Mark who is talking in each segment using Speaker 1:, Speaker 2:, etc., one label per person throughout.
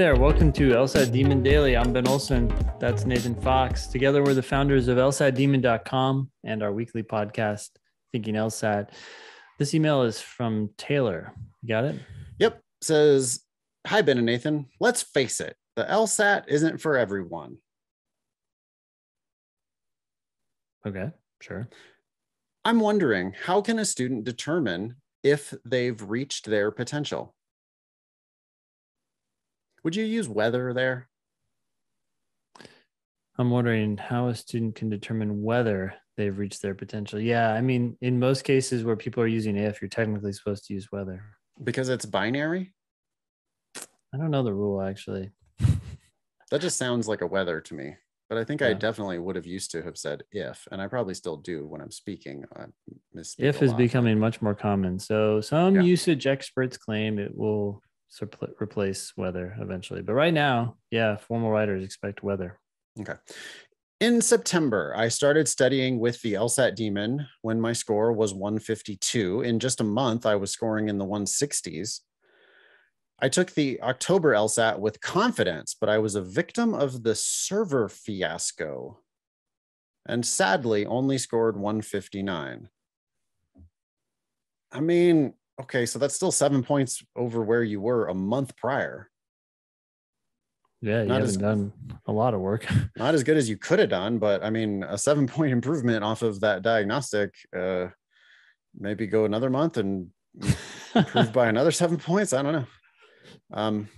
Speaker 1: there, welcome to LSAT Demon Daily. I'm Ben Olson. That's Nathan Fox. Together, we're the founders of LSATdemon.com and our weekly podcast, Thinking LSAT. This email is from Taylor. You got it?
Speaker 2: Yep. Says, Hi, Ben and Nathan. Let's face it, the LSAT isn't for everyone.
Speaker 1: Okay, sure.
Speaker 2: I'm wondering how can a student determine if they've reached their potential? Would you use whether there?
Speaker 1: I'm wondering how a student can determine whether they've reached their potential. Yeah, I mean, in most cases where people are using if, you're technically supposed to use whether.
Speaker 2: Because it's binary?
Speaker 1: I don't know the rule actually.
Speaker 2: That just sounds like a whether to me. But I think I definitely would have used to have said if, and I probably still do when I'm speaking. I
Speaker 1: If is
Speaker 2: lot.
Speaker 1: becoming much more common. So some
Speaker 2: Yeah.
Speaker 1: usage experts claim it will replace whether eventually. But right now, yeah, formal writers expect whether.
Speaker 2: Okay. In September, I started studying with the LSAT Demon when my score was 152. In just a month, I was scoring in the 160s. I took the October LSAT with confidence, but I was a victim of the server fiasco and sadly only scored 159. I mean, okay, so that's still seven points over where you were a month prior.
Speaker 1: Yeah, you
Speaker 2: Not
Speaker 1: haven't
Speaker 2: as-
Speaker 1: done a lot of work.
Speaker 2: not as good as you could have done, but I mean, a seven point improvement off of that diagnostic. Uh, maybe go another month and improve by another seven points. I don't know. Um,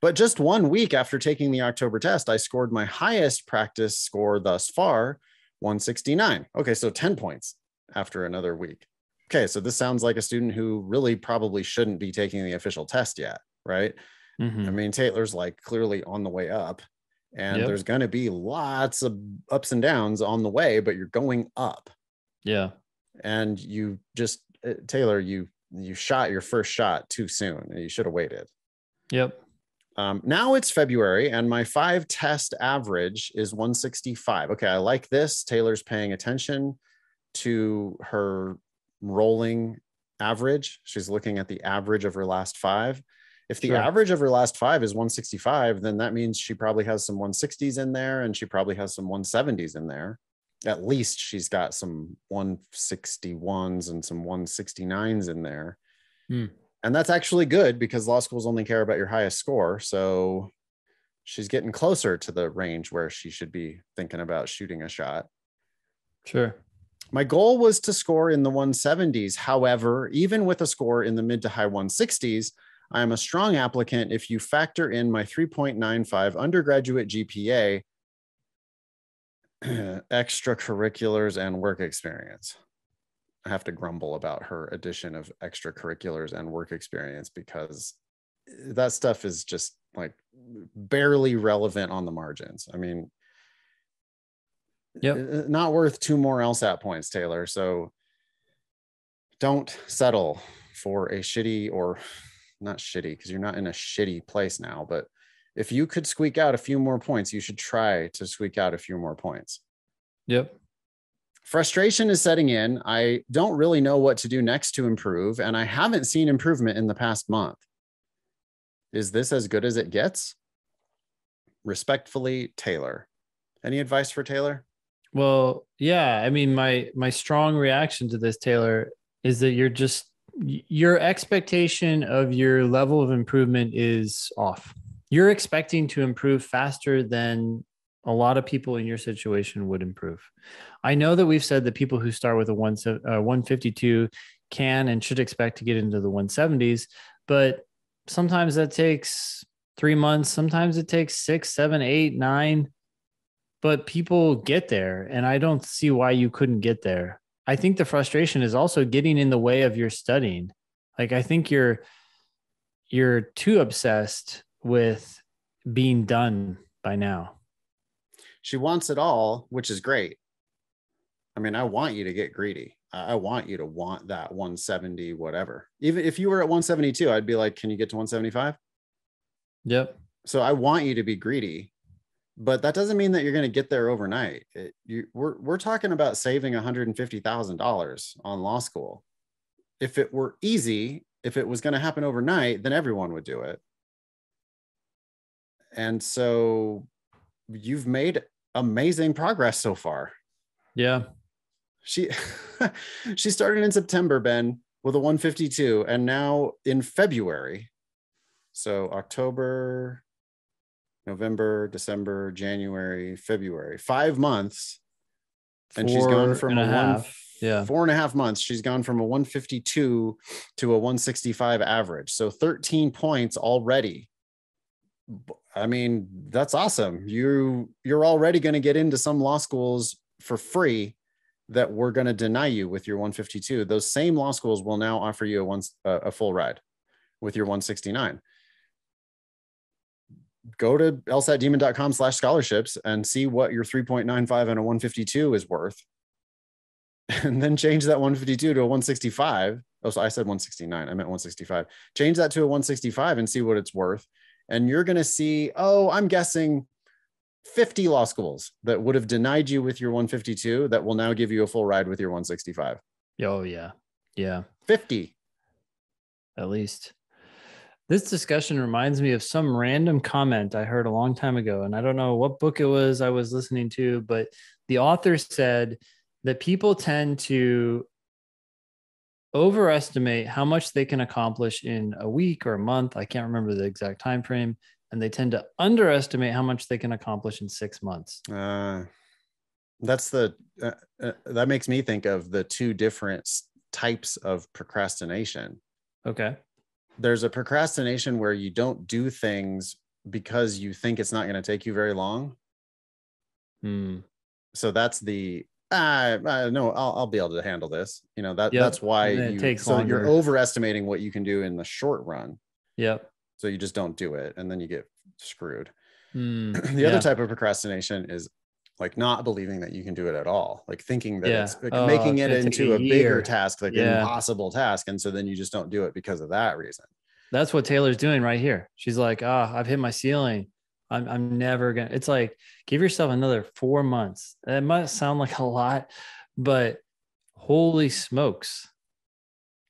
Speaker 2: but just one week after taking the October test, I scored my highest practice score thus far, 169. Okay, so 10 points after another week. Okay, so this sounds like a student who really probably shouldn't be taking the official test yet, right?
Speaker 1: Mhm.
Speaker 2: I mean, Taylor's like clearly on the way up, and
Speaker 1: Yep.
Speaker 2: there's going to be lots of ups and downs on the way, but you're going up.
Speaker 1: Yeah.
Speaker 2: And you just, uh, Taylor, you you shot your first shot too soon. And you should have waited.
Speaker 1: Yep.
Speaker 2: Um, now it's February, and my five test average is 165. Okay, I like this. Taylor's paying attention to her rolling average. She's looking at the average of her last five. If the
Speaker 1: Sure.
Speaker 2: average of her last five is 165, then that means she probably has some 160s in there and she probably has some 170s in there. At least she's got some 161s and some 169s in there.
Speaker 1: Hmm.
Speaker 2: And that's actually good because law schools only care about your highest score. So she's getting closer to the range where she should be thinking about shooting a shot.
Speaker 1: Sure.
Speaker 2: My goal was to score in the 170s. However, even with a score in the mid to high 160s, I am a strong applicant if you factor in my 3.95 undergraduate GPA, extracurriculars, and work experience. I have to grumble about her addition of extracurriculars and work experience because that stuff is just like barely relevant on the margins. I mean,
Speaker 1: Yep.
Speaker 2: uh, not worth two more LSAT points, Taylor. So don't settle for a shitty or not shitty because you're not in a shitty place now. But if you could squeak out a few more points, you should try to squeak out a few more points.
Speaker 1: Yep.
Speaker 2: Frustration is setting in. I don't really know what to do next to improve, and I haven't seen improvement in the past month. Is this as good as it gets? Respectfully, Taylor. Any advice for Taylor?
Speaker 1: Well, yeah. I mean, my my strong reaction to this, Taylor, is that you're just your expectation of your level of improvement is off. You're expecting to improve faster than a lot of people in your situation would improve. I know that we've said that people who start with a one uh, 152 can and should expect to get into the 170s, but sometimes that takes three months. Sometimes it takes six, seven, eight, nine but people get there and i don't see why you couldn't get there i think the frustration is also getting in the way of your studying like i think you're you're too obsessed with being done by now
Speaker 2: She wants it all, which is great. I mean, I want you to get greedy. I I want you to want that 170, whatever. Even if you were at 172, I'd be like, can you get to 175?
Speaker 1: yep
Speaker 2: So I want you to be greedy, but that doesn't mean that you're going to get there overnight. It, you, we're we're talking about saving $150,000 on law school. If it were easy, if it was going to happen overnight, then everyone would do it. and so you've made amazing progress so far.
Speaker 1: Yeah.
Speaker 2: She she started in September, Ben, with a 152, and now in February. So October, November, December, January, February, five months. And she's gone from
Speaker 1: and
Speaker 2: a,
Speaker 1: a
Speaker 2: one.
Speaker 1: Yeah.
Speaker 2: four and a half months. She's gone from a 152 to a 165 average. So 13 points already. I mean, that's awesome. You you're already going to get into some law schools for free that we're going to deny you with your 152. Those same law schools will now offer you a one a full ride with your 169 go to lsatdemon.com slash scholarships and see what your 3.95 and a 152 is worth. And then change that 152 to a 165 oh so i said 169 i meant 165 change that to a 165 and see what it's worth. And you're going to see oh i'm guessing 50 law schools that would have denied you with your 152 that will now give you a full ride with your 165
Speaker 1: Oh yeah. Yeah.
Speaker 2: 50
Speaker 1: At least. This discussion reminds me of some random comment I heard a long time ago. And I don't know what book it was I was listening to, but the author said that people tend to overestimate how much they can accomplish in a week or a month. I can't remember the exact time frame. And they tend to underestimate how much they can accomplish in six months.
Speaker 2: Uh, that's the uh, uh, that makes me think of the two different types of procrastination.
Speaker 1: Okay.
Speaker 2: There's a procrastination where you don't do things because you think it's not going to take you very long.
Speaker 1: Hmm.
Speaker 2: So that's the ah uh, no, I'll, I'll be able to handle this. You know that
Speaker 1: Yep.
Speaker 2: that's why
Speaker 1: it
Speaker 2: you
Speaker 1: takes
Speaker 2: so you're overestimating what you can do in the short run.
Speaker 1: Yep.
Speaker 2: So you just don't do it, and then you get screwed.
Speaker 1: Hmm.
Speaker 2: the
Speaker 1: Yeah.
Speaker 2: other type of procrastination is like not believing that you can do it at all like thinking that
Speaker 1: Yeah.
Speaker 2: it's like
Speaker 1: Oh,
Speaker 2: making
Speaker 1: it's
Speaker 2: it into
Speaker 1: a
Speaker 2: a, bigger task like
Speaker 1: Yeah.
Speaker 2: an impossible task and so then you just don't do it because of that reason
Speaker 1: That's what Taylor's doing right here. She's like, ah, I've hit my ceiling. I'm, I'm never gonna. It's like give yourself another four months. It might sound like a lot, but holy smokes,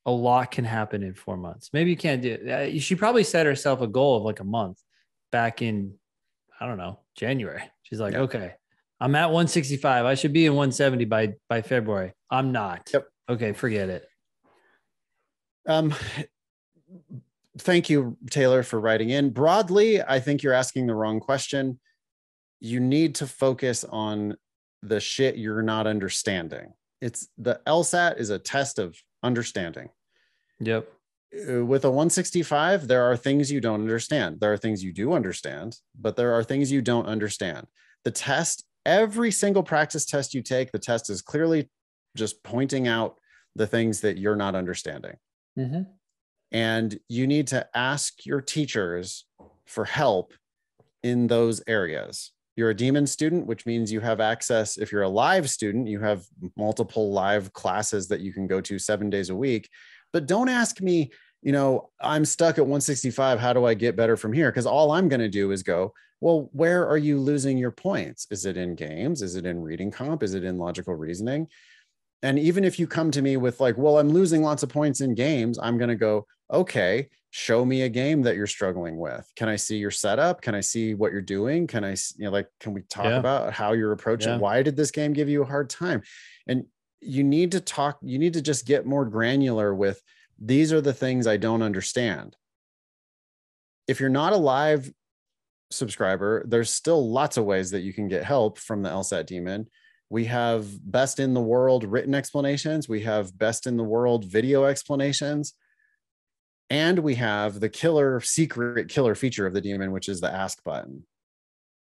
Speaker 1: a lot can happen in four months. Maybe you can't do it. Uh, She probably set herself a goal of like a month back in, I don't know, January. She's like,
Speaker 2: Yeah.
Speaker 1: okay, I'm at 165. I should be in 170 by by February. I'm not.
Speaker 2: Yep.
Speaker 1: Okay, forget it.
Speaker 2: um thank you taylor for writing in broadly i think you're asking the wrong question you need to focus on the shit you're not understanding it's the lsat is a test of understanding
Speaker 1: Yep.
Speaker 2: uh, with a 165 there are things you don't understand there are things you do understand but there are things you don't understand the test every single practice test you take the test is clearly just pointing out the things that you're not understanding.
Speaker 1: Mm-hmm.
Speaker 2: and you need to ask your teachers for help in those areas. You're a demon student which means you have access if you're a live student you have multiple live classes that you can go to seven days a week. But don't ask me you know i'm stuck at 165 how do i get better from here? Because all i'm going to do is go well where are you losing your points? Is it in games? Is it in reading comp? Is it in logical reasoning? And even if you come to me with like well i'm losing lots of points in games i'm going to go okay show me a game that you're struggling with. Can i see your setup? Can i see what you're doing? Can I, you know like can we talk
Speaker 1: Yeah.
Speaker 2: about how you're approaching
Speaker 1: Yeah.
Speaker 2: why did this game give you a hard time? And you need to talk you need to just get more granular with these are the things i don't understand. If you're not a live subscriber there's still lots of ways that you can get help from the lsat demon. We have best in the world written explanations we have best in the world video explanations and we have the killer secret killer feature of the demon which is the ask button.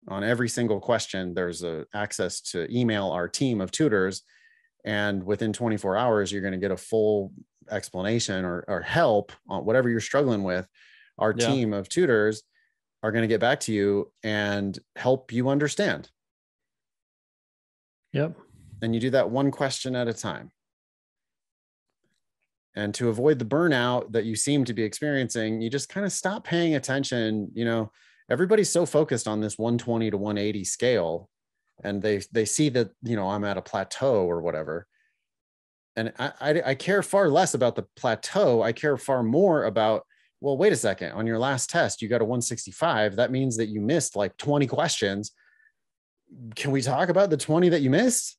Speaker 2: On every single question there's a access to email our team of tutors and within 24 hours you're going to get a full explanation or, or help on whatever you're struggling with. Our
Speaker 1: Yeah.
Speaker 2: team of tutors are going to get back to you and help you understand
Speaker 1: Yep.
Speaker 2: and you do that one question at a time. And to avoid the burnout that you seem to be experiencing, you just kind of stop paying attention. You know, everybody's so focused on this 120 to 180 scale, and they they see that you know I'm at a plateau or whatever. And I, I, I care far less about the plateau. I care far more about well, wait a second. On your last test, you got a 165. That means that you missed like 20 questions. Can we talk about the 20 that you missed?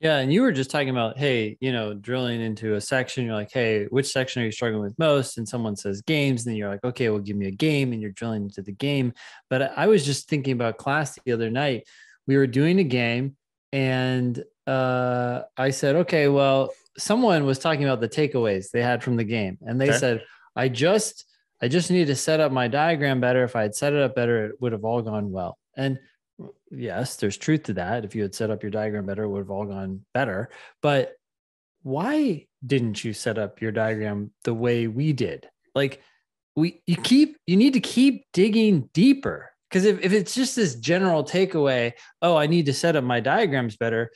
Speaker 1: Yeah, and you were just talking about, hey, you know, drilling into a section. You're like, hey, which section are you struggling with most? And someone says games, and then you're like, okay, well, give me a game, and you're drilling into the game. But I was just thinking about class the other night. We were doing a game, and uh, I said, okay, well, someone was talking about the takeaways they had from the game, and they
Speaker 2: Okay.
Speaker 1: said, I just, I just need to set up my diagram better. If I had set it up better, it would have all gone well. And yes, there's truth to that. If you had set up your diagram better, it would have all gone better. But why didn't you set up your diagram the way we did? Like we you keep you need to keep digging deeper. Because if, if it's just this general takeaway, oh, I need to set up my diagrams better,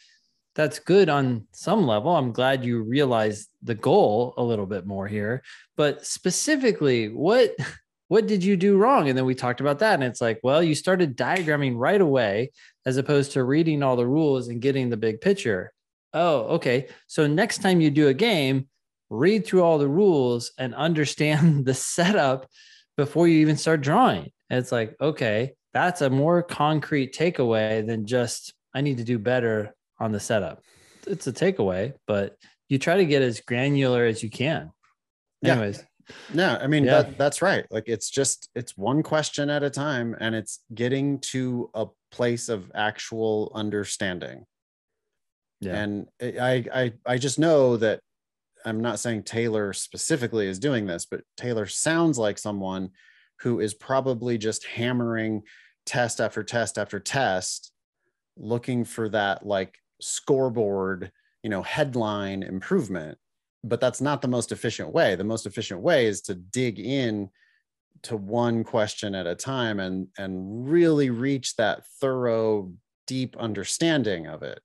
Speaker 1: that's good on some level. I'm glad you realized the goal a little bit more here. But specifically, what what did you do wrong? And then we talked about that. And it's like, well, you started diagramming right away as opposed to reading all the rules and getting the big picture. Oh, okay. So next time you do a game, read through all the rules and understand the setup before you even start drawing. And it's like, okay, that's a more concrete takeaway than just I need to do better on the setup. It's a takeaway, but you try to get as granular as you can.
Speaker 2: Yeah. No, I mean
Speaker 1: Yeah.
Speaker 2: that that's right. Like it's just it's one question at a time and it's getting to a place of actual understanding.
Speaker 1: yeah.
Speaker 2: And I I I just know that I'm not saying Taylor specifically is doing this, but Taylor sounds like someone who is probably just hammering test after test after test looking for that like scoreboard, you know, headline improvement. But that's not the most efficient way. The most efficient way is to dig in to one question at a time and and really reach that thorough deep understanding of it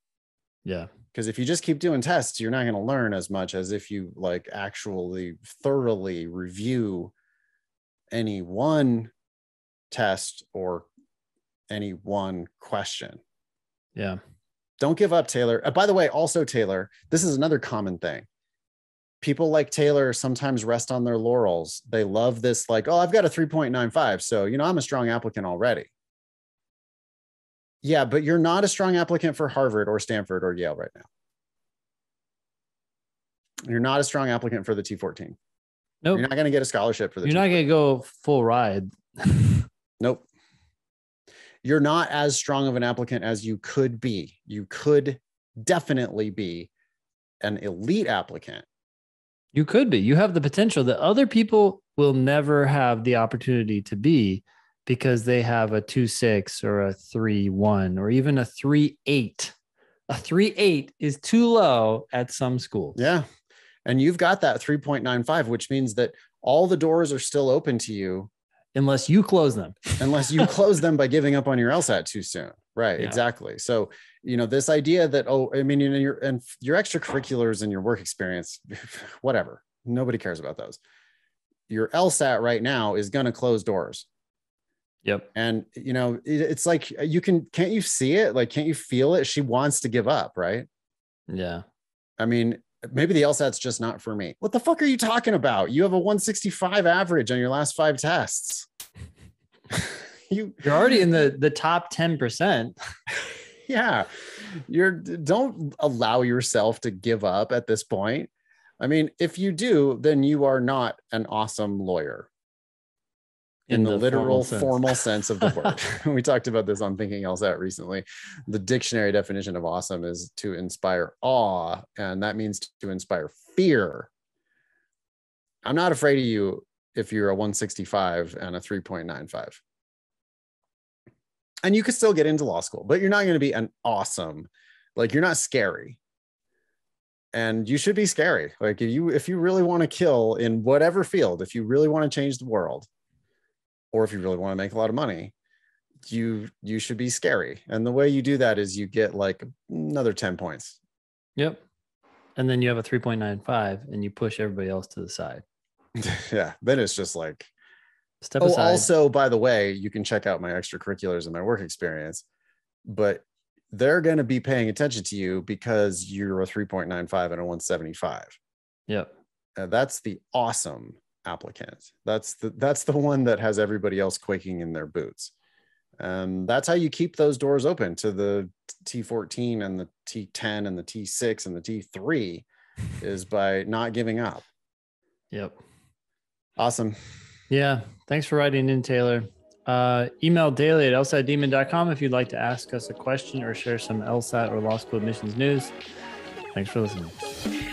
Speaker 1: yeah.
Speaker 2: because if you just keep doing tests you're not going to learn as much as if you like actually thoroughly review any one test or any one question
Speaker 1: Yeah.
Speaker 2: Don't give up taylor. Uh, by the way also taylor this is another common thing. People like taylor sometimes rest on their laurels. They love this like oh i've got a 3.95 so you know i'm a strong applicant already. Yeah but you're not a strong applicant for harvard or stanford or yale right now. You're not a strong applicant for the t14
Speaker 1: Nope.
Speaker 2: you're not going to get a scholarship for the
Speaker 1: You're not going to go full ride.
Speaker 2: Nope. You're not as strong of an applicant as you could be. You could definitely be an elite applicant.
Speaker 1: You could be. You have the potential that other people will never have the opportunity to be because they have a two six or a three one or even a three eight. A three eight is too low at some schools.
Speaker 2: Yeah. And you've got that 3.95, which means that all the doors are still open to you
Speaker 1: Unless you close them.
Speaker 2: unless you close them by giving up on your LSAT too soon. Right.
Speaker 1: Yeah.
Speaker 2: Exactly. So, you know, this idea that, oh, I mean, you know, your and your extracurriculars and your work experience, whatever. Nobody cares about those. Your LSAT right now is going to close doors.
Speaker 1: Yep.
Speaker 2: and you know it- it's like uh, you can can't you see it like can't you feel it she wants to give up right
Speaker 1: Yeah.
Speaker 2: i mean maybe the lsat's just not for me. What the fuck are you talking about? You have a 165 average on your last five tests. You
Speaker 1: You're already in the the top 10%.
Speaker 2: yeah. You're don't allow yourself to give up at this point. I mean if you do then you are not an awesome lawyer in, the, literal formal sense.
Speaker 1: sense.
Speaker 2: of the word. we talked about this on Thinking LSAT recently. The dictionary definition of awesome is to inspire awe, and that means to inspire fear. I'm not afraid of you if you're a 165 and a 3.95. And you could still get into law school, but you're not going to be an awesome, like you're not scary. And you should be scary. Like if you if you really want to kill in whatever field, if you really want to change the world, or if you really want to make a lot of money you you should be scary and the way you do that is you get like another 10 points
Speaker 1: Yep. And then you have a 3.95 and you push everybody else to the side.
Speaker 2: yeah then it's just like
Speaker 1: Step
Speaker 2: oh
Speaker 1: aside.
Speaker 2: also by the way you can check out my extracurriculars and my work experience but they're going to be paying attention to you because you're a 3.95 and a 175
Speaker 1: yep.
Speaker 2: Uh, that's the awesome applicant. That's the that's the one that has everybody else quaking in their boots. Um, that's how you keep those doors open to the T14 and the T10 and the T6 and the T3 is by not giving up.
Speaker 1: Yep.
Speaker 2: Awesome.
Speaker 1: Yeah. Thanks for writing in, Taylor. Uh, email daily at lsatdemon.com if you'd like to ask us a question or share some LSAT or law school admissions news. Thanks for listening.